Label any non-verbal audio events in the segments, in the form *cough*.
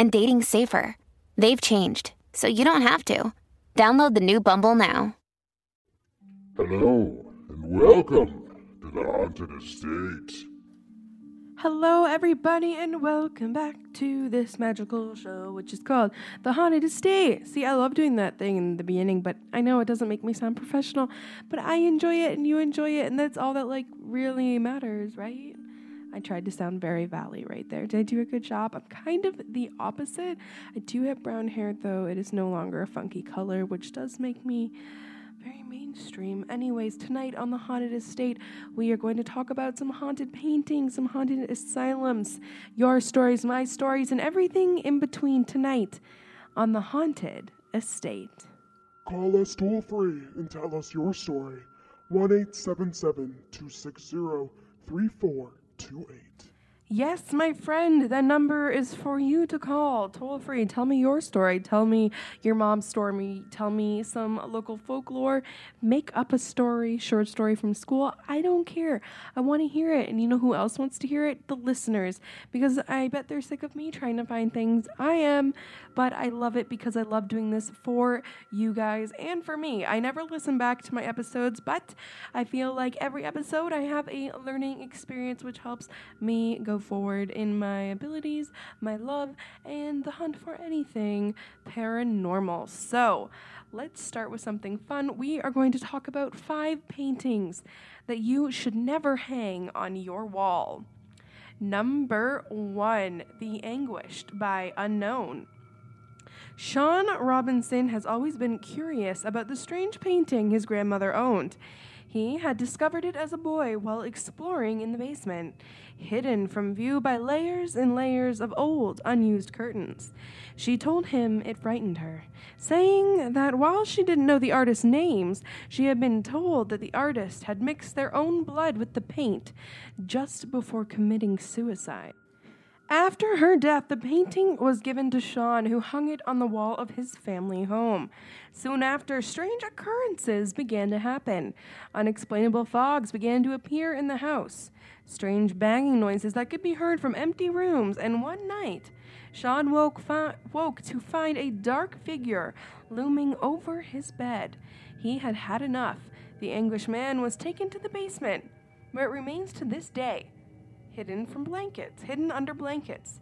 and dating safer. They've changed, so you don't have to. Download the new Bumble now. Hello, and welcome to the Haunted Estate. Hello, everybody, and welcome back to this magical show, which is called The Haunted Estate. See, I love doing that thing in the beginning, but I know it doesn't make me sound professional, but I enjoy it and you enjoy it, and that's all that, like, really matters, right? I tried to sound very valley right there. Did I do a good job? I'm kind of the opposite. I do have brown hair, though. It is no longer a funky color, which does make me very mainstream. Anyways, tonight on the Haunted Estate, we are going to talk about some haunted paintings, some haunted asylums, your stories, my stories, and everything in between tonight on the Haunted Estate. Call us toll free and tell us your story. 1 877 260 3428. Yes, my friend, that number is for you to call. Toll free. Tell me your story. Tell me your mom's story. Tell me some local folklore. Make up a story, short story from school. I don't care. I want to hear it. And you know who else wants to hear it? The listeners. Because I bet they're sick of me trying to find things. I am. But I love it because I love doing this for you guys and for me. I never listen back to my episodes, but I feel like every episode I have a learning experience which helps me go forward in my abilities, my love, and the hunt for anything paranormal. So, let's start with something fun. We are going to talk about five paintings that you should never hang on your wall. Number one, The Anguished by Unknown. Sean Robinson has always been curious about the strange painting his grandmother owned. He had discovered it as a boy while exploring in the basement, hidden from view by layers and layers of old, unused curtains. She told him it frightened her, saying that while she didn't know the artist's names, she had been told that the artist had mixed their own blood with the paint just before committing suicide. After her death, the painting was given to Sean, who hung it on the wall of his family home. Soon after, strange occurrences began to happen. Unexplainable fogs began to appear in the house, strange banging noises that could be heard from empty rooms, and one night, Sean woke, fi- woke to find a dark figure looming over his bed. He had had enough. The English man was taken to the basement, where it remains to this day hidden from blankets, hidden under blankets.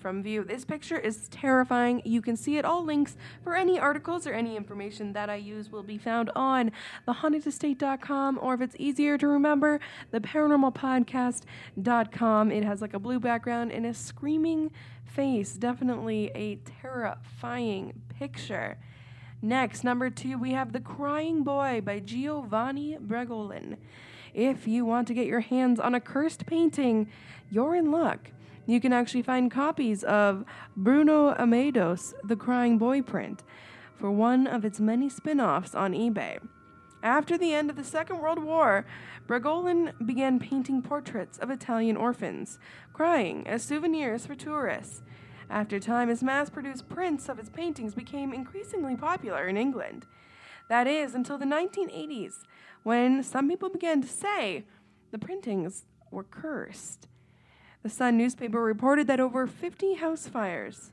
From view, this picture is terrifying. You can see it. All links for any articles or any information that I use will be found on thehauntedestate.com, or if it's easier to remember, theparanormalpodcast.com. It has like a blue background and a screaming face. Definitely a terrifying picture. Next, number two, we have The Crying Boy by Giovanni Bregolin. If you want to get your hands on a cursed painting, you're in luck. You can actually find copies of Bruno Amadio's The Crying Boy print for one of its many spin offs on eBay. After the end of the Second World War, Bregolin began painting portraits of Italian orphans, crying as souvenirs for tourists. After time, his mass produced prints of his paintings became increasingly popular in England. That is, until the 1980s, when some people began to say the printings were cursed. The Sun newspaper reported that over 50 house fires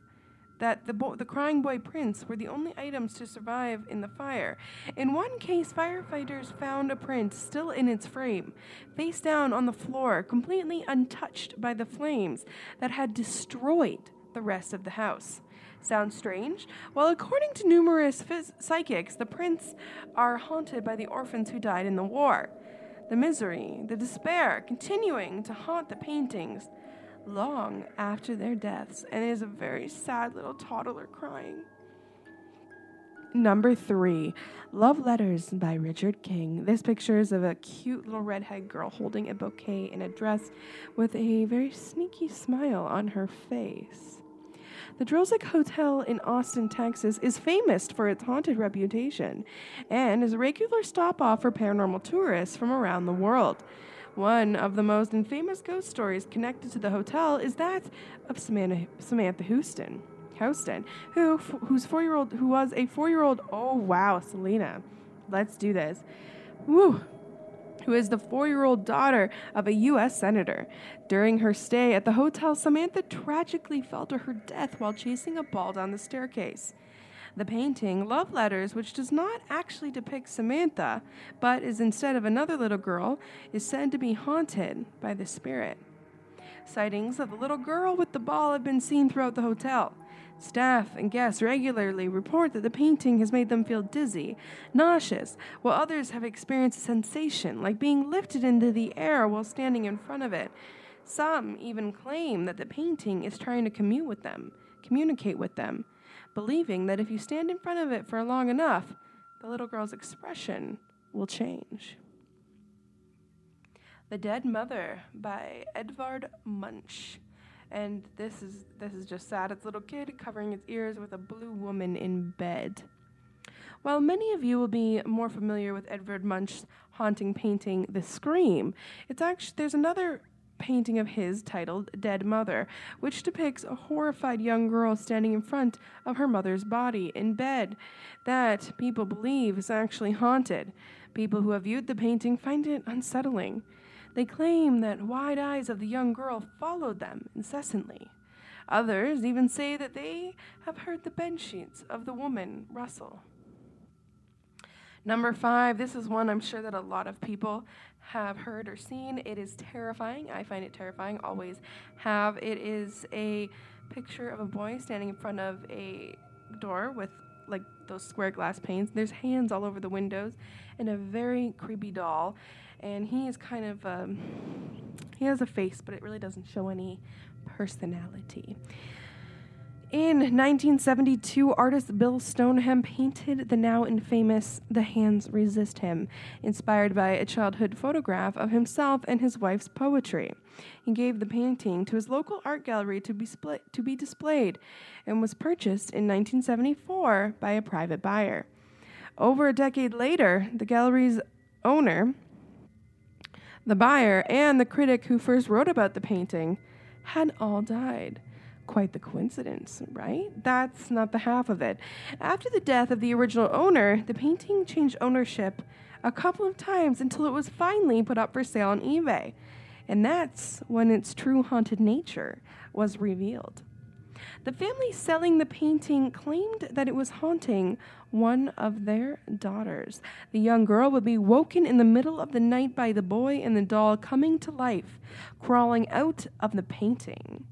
that the, bo- the crying boy prints were the only items to survive in the fire. In one case, firefighters found a print still in its frame, face down on the floor, completely untouched by the flames that had destroyed the rest of the house. Sounds strange? Well, according to numerous phys- psychics, the prints are haunted by the orphans who died in the war. The misery, the despair continuing to haunt the paintings long after their deaths, and it is a very sad little toddler crying. Number three, Love Letters by Richard King. This picture is of a cute little redhead girl holding a bouquet in a dress with a very sneaky smile on her face. The Driskill Hotel in Austin, Texas is famous for its haunted reputation and is a regular stop off for paranormal tourists from around the world. One of the most infamous ghost stories connected to the hotel is that of Samantha, Samantha Houston. Houston, who whose four year old who was a four year old. Oh wow, Selena, let's do this. Woo, who is the four year old daughter of a U.S. Senator. During her stay at the hotel, Samantha tragically fell to her death while chasing a ball down the staircase. The painting, Love Letters, which does not actually depict Samantha, but is instead of another little girl, is said to be haunted by the spirit. Sightings of the little girl with the ball have been seen throughout the hotel. Staff and guests regularly report that the painting has made them feel dizzy, nauseous, while others have experienced a sensation like being lifted into the air while standing in front of it. Some even claim that the painting is trying to commune with them, communicate with them believing that if you stand in front of it for long enough, the little girl's expression will change. The Dead Mother by Edvard Munch. And this is this is just sad. It's a little kid covering its ears with a blue woman in bed. While many of you will be more familiar with Edvard Munch's haunting painting The Scream, it's actually there's another painting of his titled Dead Mother, which depicts a horrified young girl standing in front of her mother's body in bed that people believe is actually haunted. People who have viewed the painting find it unsettling. They claim that wide eyes of the young girl followed them incessantly. Others even say that they have heard the bed sheets of the woman rustle. Number five, this is one I'm sure that a lot of people have heard or seen. It is terrifying. I find it terrifying. Always have. It is a picture of a boy standing in front of a door with like those square glass panes. There's hands all over the windows, and a very creepy doll. And he is kind of um, he has a face, but it really doesn't show any personality. In 1972, artist Bill Stoneham painted the now infamous The Hands Resist Him, inspired by a childhood photograph of himself and his wife's poetry. He gave the painting to his local art gallery to be, to be displayed and was purchased in 1974 by a private buyer. Over a decade later, the gallery's owner, the buyer, and the critic who first wrote about the painting had all died. Quite the coincidence, right? That's not the half of it. After the death of the original owner, the painting changed ownership a couple of times until it was finally put up for sale on eBay. And that's when its true haunted nature was revealed. The family selling the painting claimed that it was haunting one of their daughters. The young girl would be woken in the middle of the night by the boy and the doll coming to life, crawling out of the painting.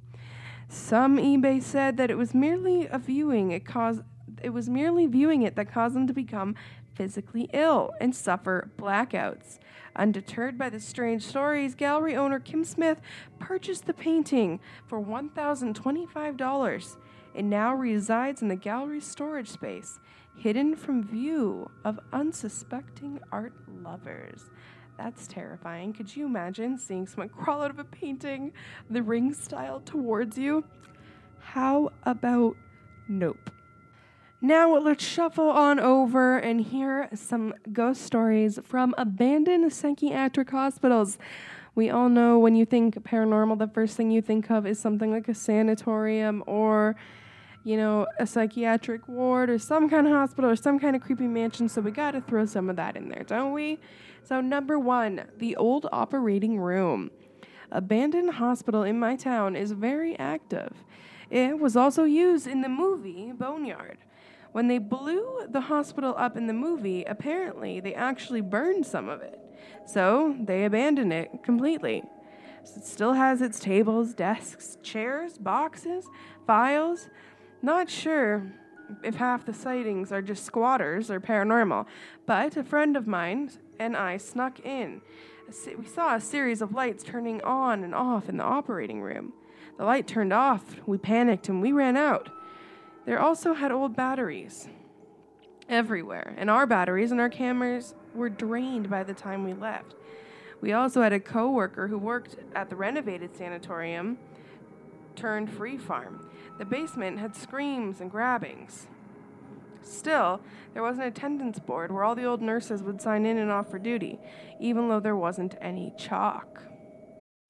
Some eBay said that it was merely a viewing it caused it was merely viewing it that caused them to become physically ill and suffer blackouts. Undeterred by the strange stories, gallery owner Kim Smith purchased the painting for $1,025 and now resides in the gallery's storage space, hidden from view of unsuspecting art lovers. That's terrifying. Could you imagine seeing someone *laughs* crawl out of a painting, the ring style, towards you? How about nope? Now let's shuffle on over and hear some ghost stories from abandoned psychiatric hospitals. We all know when you think paranormal, the first thing you think of is something like a sanatorium or, you know, a psychiatric ward or some kind of hospital or some kind of creepy mansion. So we got to throw some of that in there, don't we? So, number one, the old operating room. Abandoned hospital in my town is very active. It was also used in the movie Boneyard. When they blew the hospital up in the movie, apparently they actually burned some of it. So they abandoned it completely. So it still has its tables, desks, chairs, boxes, files. Not sure if half the sightings are just squatters or paranormal, but a friend of mine and I snuck in. We saw a series of lights turning on and off in the operating room. The light turned off, we panicked, and we ran out. There also had old batteries everywhere, and our batteries and our cameras were drained by the time we left. We also had a coworker who worked at the renovated sanatorium turned free farm. The basement had screams and grabbings. Still, there was an attendance board where all the old nurses would sign in and off for duty, even though there wasn't any chalk.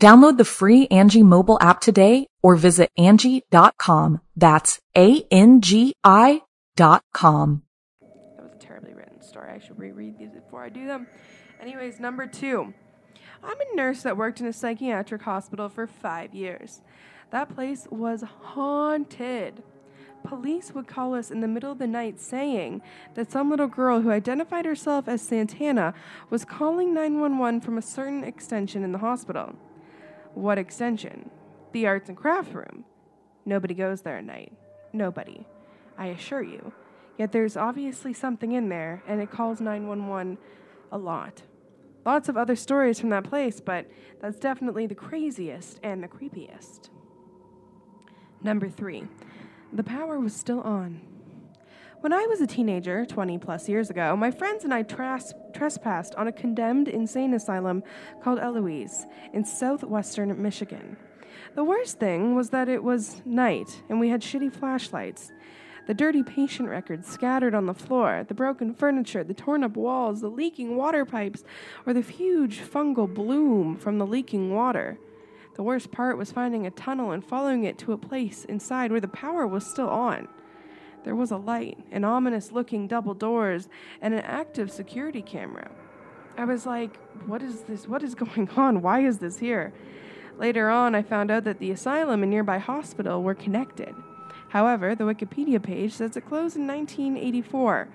Download the free Angie mobile app today or visit Angie.com. That's A-N-G-I dot com. That was a terribly written story. I should reread these before I do them. Anyways, number two. I'm a nurse that worked in a psychiatric hospital for five years. That place was haunted. Police would call us in the middle of the night saying that some little girl who identified herself as Santana was calling 911 from a certain extension in the hospital. What extension? The arts and craft room. Nobody goes there at night. Nobody. I assure you. Yet there's obviously something in there, and it calls 911 a lot. Lots of other stories from that place, but that's definitely the craziest and the creepiest. Number three, the power was still on. When I was a teenager, 20 plus years ago, my friends and I tras- trespassed on a condemned insane asylum called Eloise in southwestern Michigan. The worst thing was that it was night and we had shitty flashlights. The dirty patient records scattered on the floor, the broken furniture, the torn up walls, the leaking water pipes, or the huge fungal bloom from the leaking water. The worst part was finding a tunnel and following it to a place inside where the power was still on. There was a light, and ominous looking double doors, and an active security camera. I was like, what is this? What is *laughs* going on? Why is this here? Later on, I found out that the asylum and nearby hospital were connected. However, the Wikipedia page says it closed in 1984,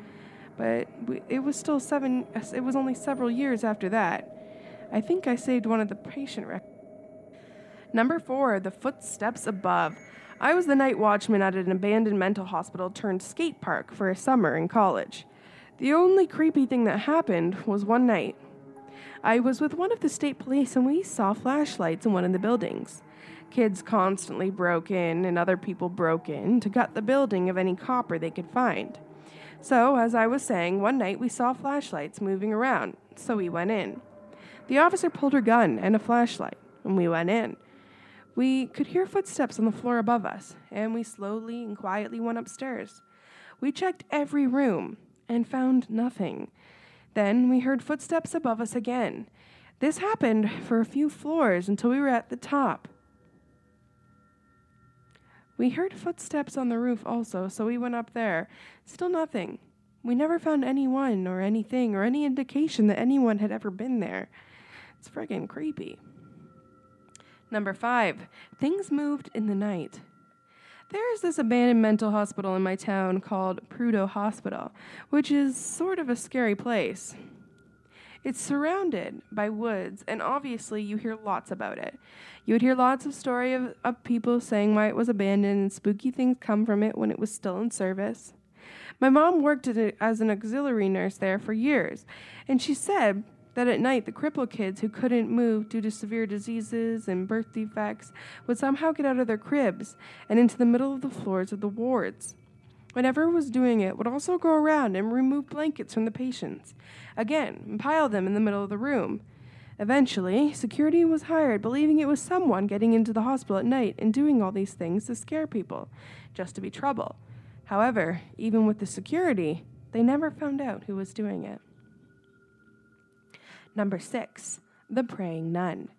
but it was still seven, it was only several years after that. I think I saved one of the patient records. Number four, the footsteps above. I was the night watchman at an abandoned mental hospital turned skate park for a summer in college. The only creepy thing that happened was one night. I was with one of the state police and we saw flashlights in one of the buildings. Kids constantly broke in and other people broke in to gut the building of any copper they could find. So, as I was saying, one night we saw flashlights moving around, so we went in. The officer pulled her gun and a flashlight, and we went in. We could hear footsteps on the floor above us, and we slowly and quietly went upstairs. We checked every room and found nothing. Then we heard footsteps above us again. This happened for a few floors until we were at the top. We heard footsteps on the roof also, so we went up there. Still nothing. We never found anyone or anything or any indication that anyone had ever been there. It's friggin' creepy. Number five, things moved in the night. There's this abandoned mental hospital in my town called Prudhoe Hospital, which is sort of a scary place. It's surrounded by woods, and obviously you hear lots about it. You would hear lots of story of, of people saying why it was abandoned and spooky things come from it when it was still in service. My mom worked as an auxiliary nurse there for years, and she said that at night the crippled kids who couldn't move due to severe diseases and birth defects would somehow get out of their cribs and into the middle of the floors of the wards. Whenever was doing it, would also go around and remove blankets from the patients, again, and pile them in the middle of the room. Eventually, security was hired, believing it was someone getting into the hospital at night and doing all these things to scare people, just to be trouble. However, even with the security, they never found out who was doing it. Number six, the praying nun.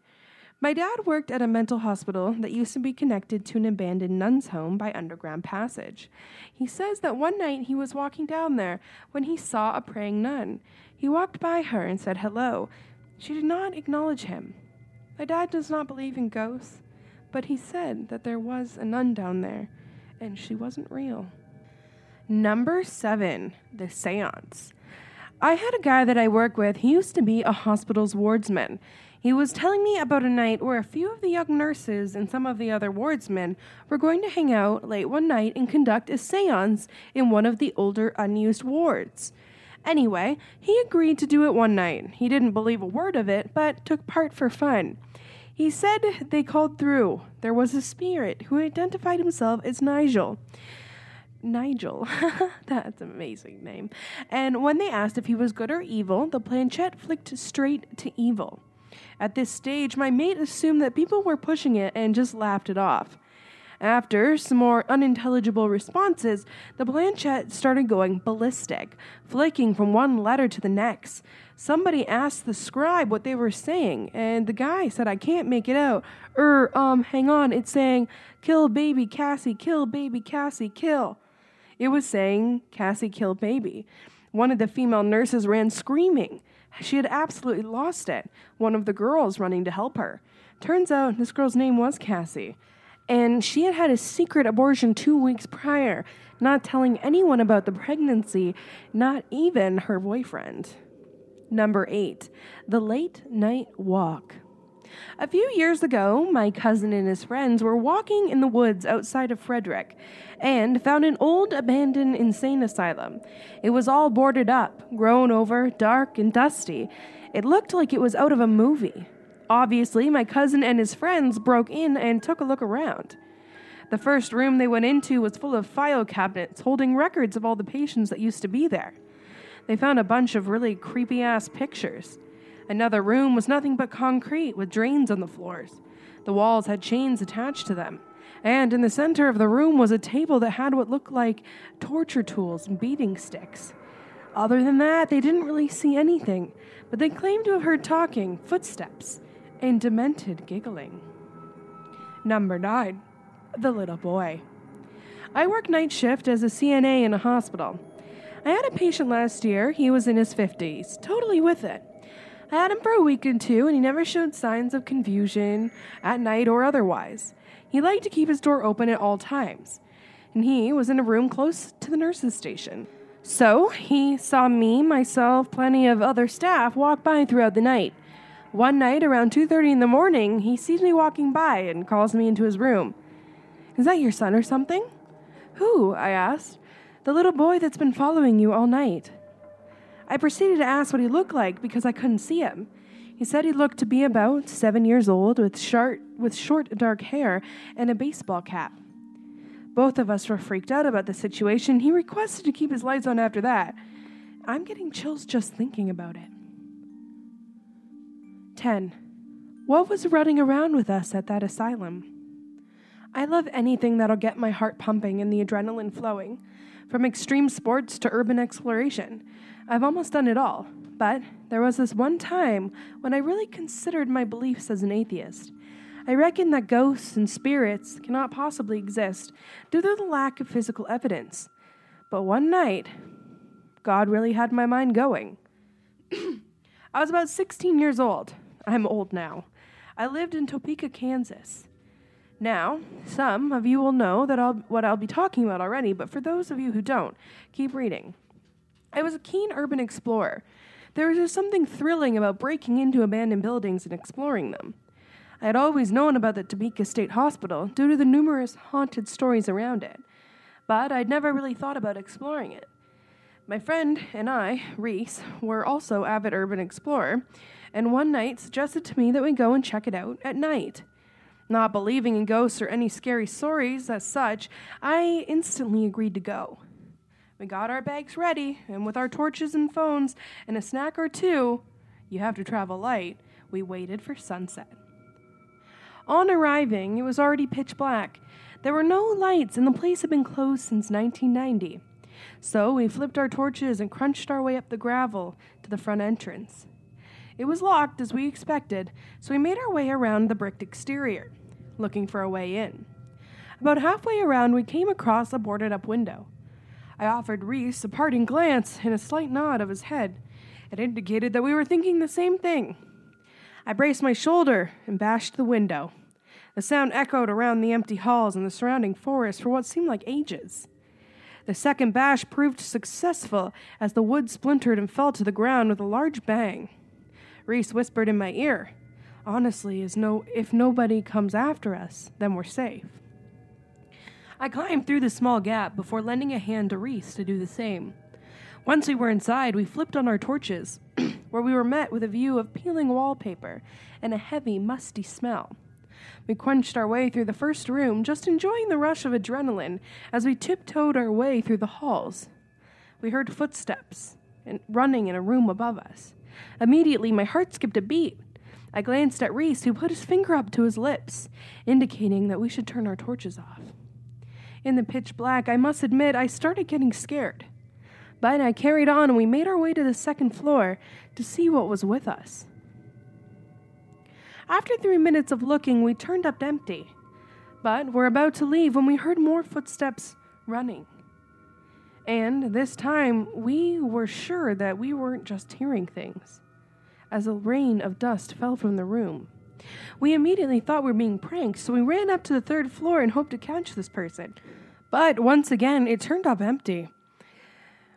My dad worked at a mental hospital that used to be connected to an abandoned nun's home by underground passage. He says that one night he was walking down there when he saw a praying nun. He walked by her and said hello. She did not acknowledge him. My dad does not believe in ghosts, but he said that there was a nun down there, and she wasn't real. Number seven, the seance. I had a guy that I work with. He used to be a hospital's wardsman. He was telling me about a night where a few of the young nurses and some of the other wardsmen were going to hang out late one night and conduct a seance in one of the older unused wards. Anyway, he agreed to do it one night. He didn't believe a word of it, but took part for fun. He said they called through. There was a spirit who identified himself as Nigel. Nigel. *laughs* That's an amazing name. And when they asked if he was good or evil, the planchette flicked straight to evil. At this stage, my mate assumed that people were pushing it and just laughed it off. After some more unintelligible responses, the planchette started going ballistic, flicking from one letter to the next. Somebody asked the scribe what they were saying, and the guy said, I can't make it out. Er, um, hang on, it's saying, kill baby Cassie, kill baby Cassie, kill. It was saying Cassie killed baby. One of the female nurses ran screaming. She had absolutely lost it. One of the girls running to help her. Turns out this girl's name was Cassie. And she had had a secret abortion two weeks prior, not telling anyone about the pregnancy, not even her boyfriend. Number eight, the late night walk. A few years ago, my cousin and his friends were walking in the woods outside of Frederick and found an old abandoned insane asylum. It was all boarded up, grown over, dark, and dusty. It looked like it was out of a movie. Obviously, my cousin and his friends broke in and took a look around. The first room they went into was full of file cabinets holding records of all the patients that used to be there. They found a bunch of really creepy ass pictures. Another room was nothing but concrete with drains on the floors. The walls had chains attached to them. And in the center of the room was a table that had what looked like torture tools and beating sticks. Other than that, they didn't really see anything, but they claimed to have heard talking, footsteps, and demented giggling. Number 9. The Little Boy. I work night shift as a CNA in a hospital. I had a patient last year. He was in his 50s, totally with it. I had him for a week or two, and he never showed signs of confusion at night or otherwise. He liked to keep his door open at all times, and he was in a room close to the nurse's station. So he saw me, myself, plenty of other staff walk by throughout the night. One night around 2:30 in the morning, he sees me walking by and calls me into his room. "Is that your son or something?" "Who?" I asked. "The little boy that's been following you all night." I proceeded to ask what he looked like because I couldn't see him. He said he looked to be about seven years old with short, with short dark hair and a baseball cap. Both of us were freaked out about the situation. He requested to keep his lights on after that. I'm getting chills just thinking about it. 10. What was running around with us at that asylum? I love anything that'll get my heart pumping and the adrenaline flowing, from extreme sports to urban exploration. I've almost done it all, but there was this one time when I really considered my beliefs as an atheist. I reckon that ghosts and spirits cannot possibly exist due to the lack of physical evidence. But one night, God really had my mind going. *clears throat* I was about 16 years old. I'm old now. I lived in Topeka, Kansas. Now, some of you will know that I'll, what I'll be talking about already, but for those of you who don't, keep reading. I was a keen urban explorer. There was just something thrilling about breaking into abandoned buildings and exploring them. I had always known about the Topeka State Hospital due to the numerous haunted stories around it, but I'd never really thought about exploring it. My friend and I, Reese, were also avid urban explorer, and one night suggested to me that we go and check it out at night. Not believing in ghosts or any scary stories as such, I instantly agreed to go. We got our bags ready, and with our torches and phones and a snack or two, you have to travel light, we waited for sunset. On arriving, it was already pitch black. There were no lights, and the place had been closed since 1990. So we flipped our torches and crunched our way up the gravel to the front entrance. It was locked as we expected, so we made our way around the bricked exterior, looking for a way in. About halfway around, we came across a boarded up window. I offered Reese a parting glance and a slight nod of his head. It indicated that we were thinking the same thing. I braced my shoulder and bashed the window. The sound echoed around the empty halls and the surrounding forest for what seemed like ages. The second bash proved successful as the wood splintered and fell to the ground with a large bang. Reese whispered in my ear, Honestly, is no if nobody comes after us, then we're safe. I climbed through the small gap before lending a hand to Reese to do the same. Once we were inside, we flipped on our torches, *clears throat* where we were met with a view of peeling wallpaper and a heavy, musty smell. We quenched our way through the first room, just enjoying the rush of adrenaline as we tiptoed our way through the halls. We heard footsteps and running in a room above us. Immediately, my heart skipped a beat. I glanced at Reese, who put his finger up to his lips, indicating that we should turn our torches off. In the pitch black, I must admit I started getting scared. But I carried on and we made our way to the second floor to see what was with us. After three minutes of looking, we turned up empty. But were about to leave when we heard more footsteps running. And this time, we were sure that we weren't just hearing things, as a rain of dust fell from the room. We immediately thought we were being pranked, so we ran up to the third floor and hoped to catch this person. But once again, it turned up empty.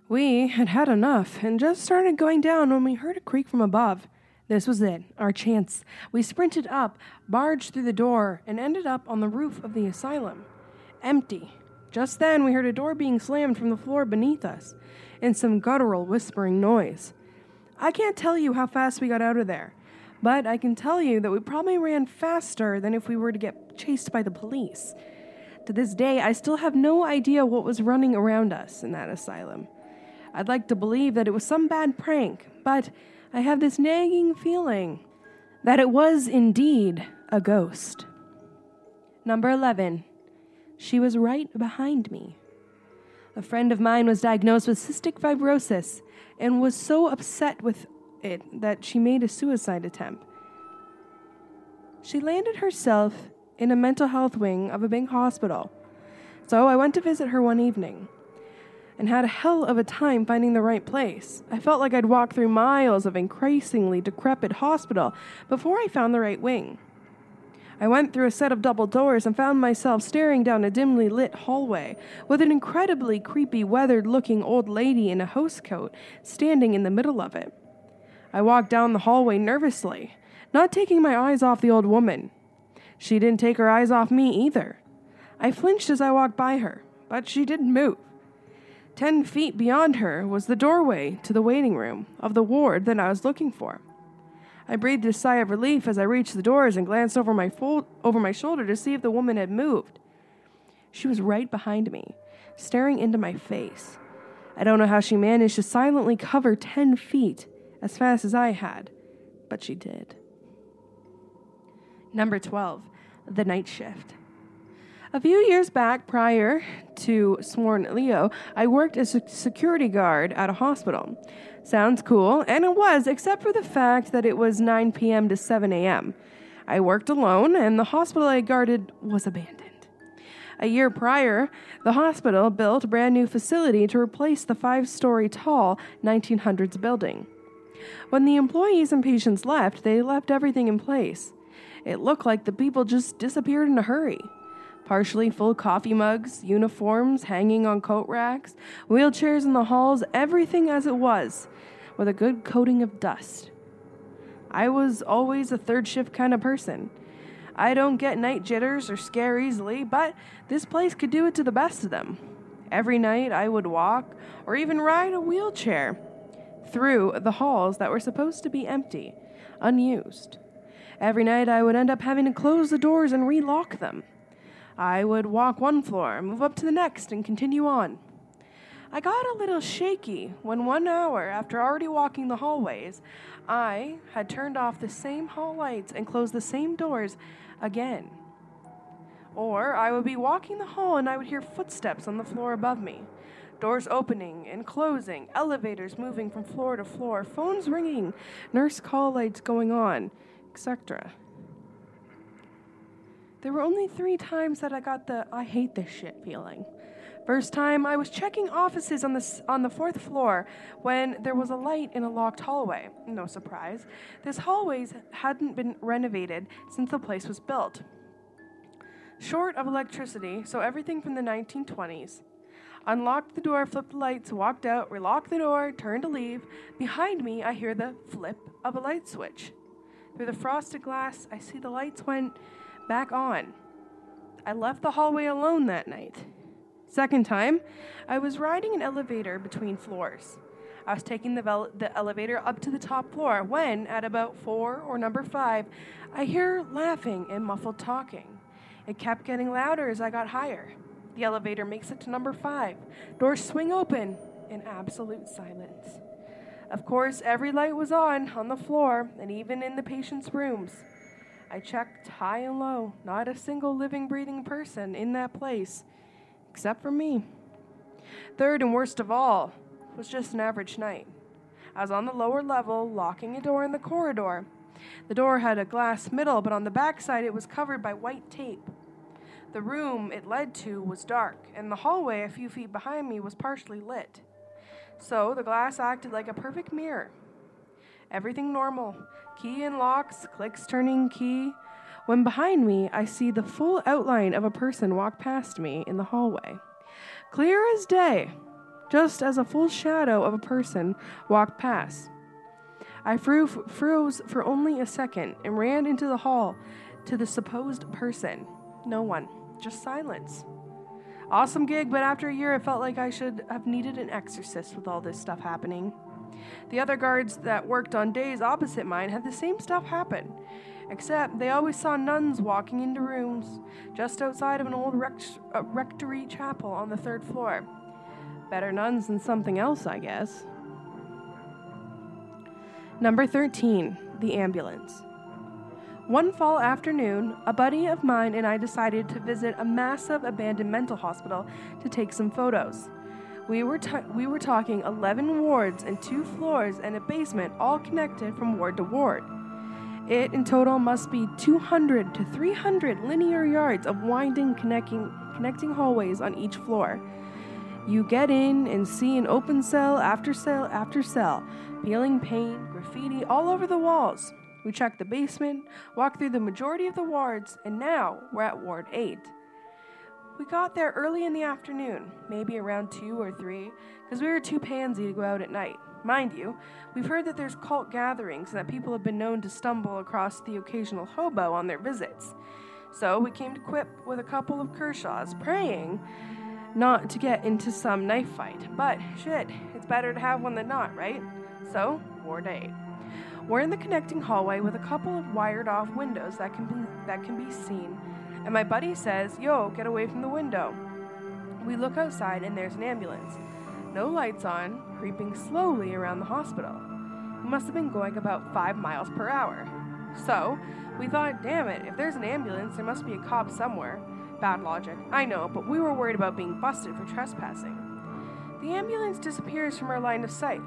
We had had enough and just started going down when we heard a creak from above. This was it, our chance. We sprinted up, barged through the door, and ended up on the roof of the asylum. Empty. Just then, we heard a door being slammed from the floor beneath us, and some guttural whispering noise. I can't tell you how fast we got out of there, but I can tell you that we probably ran faster than if we were to get chased by the police. To this day, I still have no idea what was running around us in that asylum. I'd like to believe that it was some bad prank, but I have this nagging feeling that it was indeed a ghost. Number 11. She was right behind me. A friend of mine was diagnosed with cystic fibrosis and was so upset with it that she made a suicide attempt. She landed herself in a mental health wing of a big hospital. So I went to visit her one evening and had a hell of a time finding the right place. I felt like I'd walked through miles of increasingly decrepit hospital before I found the right wing. I went through a set of double doors and found myself staring down a dimly lit hallway with an incredibly creepy, weathered looking old lady in a host coat standing in the middle of it. I walked down the hallway nervously, not taking my eyes off the old woman. She didn't take her eyes off me either. I flinched as I walked by her, but she didn't move. Ten feet beyond her was the doorway to the waiting room of the ward that I was looking for. I breathed a sigh of relief as I reached the doors and glanced over my, fo- over my shoulder to see if the woman had moved. She was right behind me, staring into my face. I don't know how she managed to silently cover 10 feet as fast as I had, but she did. Number 12, the night shift. A few years back, prior to Sworn LEO, I worked as a security guard at a hospital. Sounds cool, and it was, except for the fact that it was 9 p.m. to 7 a.m. I worked alone, and the hospital I guarded was abandoned. A year prior, the hospital built a brand new facility to replace the five story tall 1900s building. When the employees and patients left, they left everything in place. It looked like the people just disappeared in a hurry partially full coffee mugs, uniforms hanging on coat racks, wheelchairs in the halls, everything as it was, with a good coating of dust. I was always a third shift kind of person. I don't get night jitters or scare easily, but this place could do it to the best of them. Every night I would walk or even ride a wheelchair through the halls that were supposed to be empty, unused. Every night I would end up having to close the doors and relock them. I would walk one floor, move up to the next, and continue on. I got a little shaky when one hour after already walking the hallways, I had turned off the same hall lights and closed the same doors again. Or I would be walking the hall and I would hear footsteps on the floor above me. Doors opening and closing, elevators moving from floor to floor, phones ringing, nurse call lights going on, etc. There were only three times that I got the I hate this shit feeling. First time I was checking offices on the on the fourth floor when there was a light in a locked hallway. No surprise. This hallways hadn't been renovated since the place was built. Short of electricity, so everything from the 1920s. Unlocked the door, flipped the lights, walked out, relocked the door, turned to leave. Behind me, I hear the flip of a light switch. Through the frosted glass, I see the lights went back on. I left the hallway alone that night. Second time, I was riding an elevator between floors. I was taking the, the elevator up to the top floor when, at about four or number five, I hear laughing and muffled talking. It kept getting louder as I got higher. The elevator makes it to number five. Doors swing open in absolute silence. Of course, every light was on on the floor and even in the patients' rooms. I checked high and low, not a single living, breathing person in that place except for me. Third and worst of all was just an average night. I was on the lower level, locking a door in the corridor. The door had a glass middle, but on the back side it was covered by white tape. The room it led to was dark, and the hallway a few feet behind me was partially lit. So the glass acted like a perfect mirror. Everything normal key and locks, clicks turning key, when behind me I see the full outline of a person walk past me in the hallway. Clear as day, just as a full shadow of a person walked past. I fro- froze for only a second and ran into the hall to the supposed person. No one, just silence. Awesome gig, but after a year, it felt like I should have needed an exorcist with all this stuff happening. The other guards that worked on days opposite mine had the same stuff happen. Except they always saw nuns walking into rooms just outside of an old rect- uh, rectory chapel on the third floor. Better nuns than something else, I guess. Number 13 The Ambulance. One fall afternoon, a buddy of mine and I decided to visit a massive abandoned mental hospital to take some photos. We were, we were talking 11 wards and two floors and a basement, all connected from ward to ward. It in total must be 200 to 300 linear yards of winding connecting, connecting hallways on each floor. You get in and see an open cell after cell after cell, peeling paint, graffiti all over the walls. We check the basement, walk through the majority of the wards, and now we're at Ward 8. We got there early in the afternoon, maybe around 2 or 3, because we were too pansy to go out at night. Mind you, we've heard that there's cult gatherings and that people have been known to stumble across the occasional hobo on their visits. So we came equipped with a couple of Kershaws, praying not to get into some knife fight. But shit, it's better to have one than not, right? So, Ward 8. We're in the connecting hallway with a couple of wired off windows that can be that can be seen. And my buddy says, "Yo, get away from the window." We look outside and there's an ambulance. No lights on, creeping slowly around the hospital. It must have been going about five miles per hour. So, we thought, damn it, if there's an ambulance, there must be a cop somewhere. Bad logic, I know, but we were worried about being busted for trespassing. The ambulance disappears from our line of sight,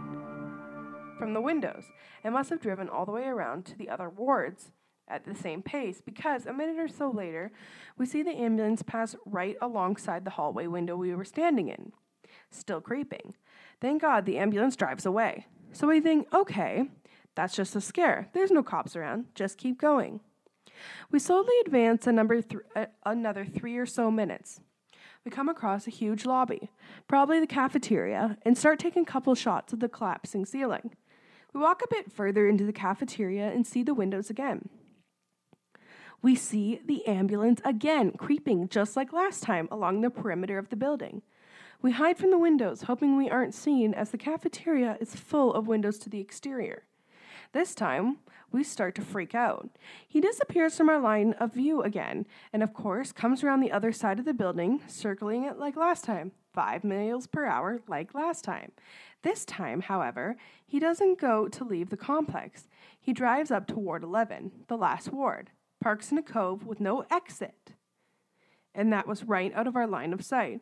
from the windows, and must have driven all the way around to the other wards at the same pace because a minute or so later, we see the ambulance pass right alongside the hallway window we were standing in. Still creeping. Thank God the ambulance drives away. So we think, okay, that's just a scare. There's no cops around. Just keep going. We slowly advance a number th- another three or so minutes. We come across a huge lobby, probably the cafeteria, and start taking couple shots of the collapsing ceiling. We walk a bit further into the cafeteria and see the windows again. We see the ambulance again creeping just like last time along the perimeter of the building. We hide from the windows, hoping we aren't seen, as the cafeteria is full of windows to the exterior. This time, we start to freak out. He disappears from our line of view again, and of course, comes around the other side of the building, circling it like last time, five miles per hour like last time. This time, however, he doesn't go to leave the complex. He drives up to Ward 11, the last ward, parks in a cove with no exit. And that was right out of our line of sight.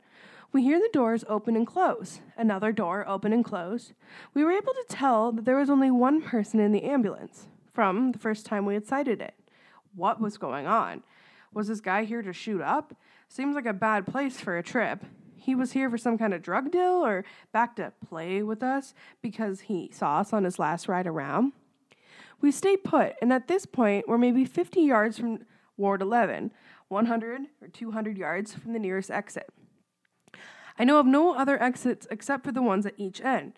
We hear the doors open and close, another door open and close. We were able to tell that there was only one person in the ambulance from the first time we had sighted it. What was going on? Was this guy here to shoot up? Seems like a bad place for a trip. He was here for some kind of drug deal or back to play with us because he saw us on his last ride around. We stay put, and at this point, we're maybe 50 yards from Ward 11, 100 or 200 yards from the nearest exit. I know of no other exits except for the ones at each end.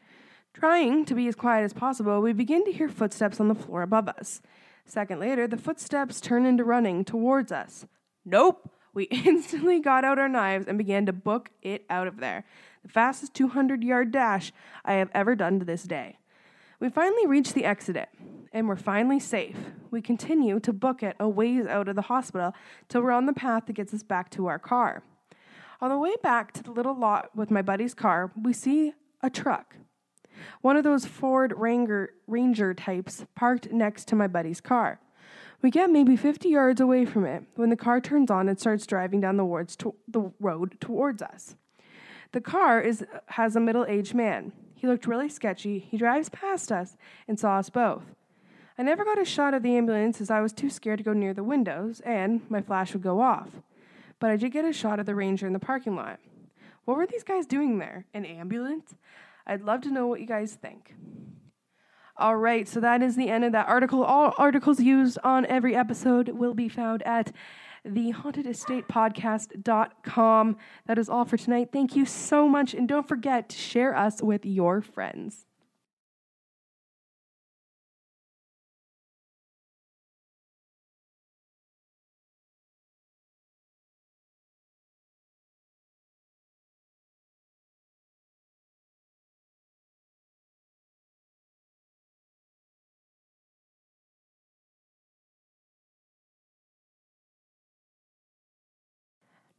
Trying to be as quiet as possible, we begin to hear footsteps on the floor above us. A second later, the footsteps turn into running towards us. Nope! We *laughs* instantly got out our knives and began to book it out of there. The fastest 200 yard dash I have ever done to this day. We finally reach the exit, and we're finally safe. We continue to book it a ways out of the hospital till we're on the path that gets us back to our car. On the way back to the little lot with my buddy's car, we see a truck. One of those Ford Ranger, Ranger types parked next to my buddy's car. We get maybe 50 yards away from it when the car turns on and starts driving down the, wards to, the road towards us. The car is, has a middle aged man. He looked really sketchy. He drives past us and saw us both. I never got a shot of the ambulance as I was too scared to go near the windows, and my flash would go off but I did get a shot of the ranger in the parking lot. What were these guys doing there? An ambulance? I'd love to know what you guys think. All right, so that is the end of that article. All articles used on every episode will be found at thehauntedestate.podcast.com. That is all for tonight. Thank you so much, and don't forget to share us with your friends.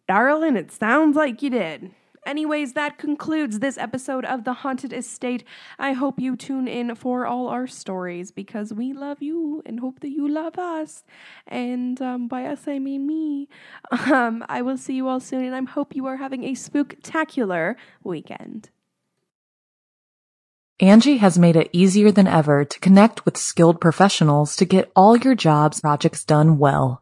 Darling, it sounds like you did. Anyways, that concludes this episode of The Haunted Estate. I hope you tune in for all our stories because we love you and hope that you love us. And um, by us, I mean me. Um, I will see you all soon, and I hope you are having a spooktacular weekend. Angi has made it easier than ever to connect with skilled professionals to get all your jobs projects done well.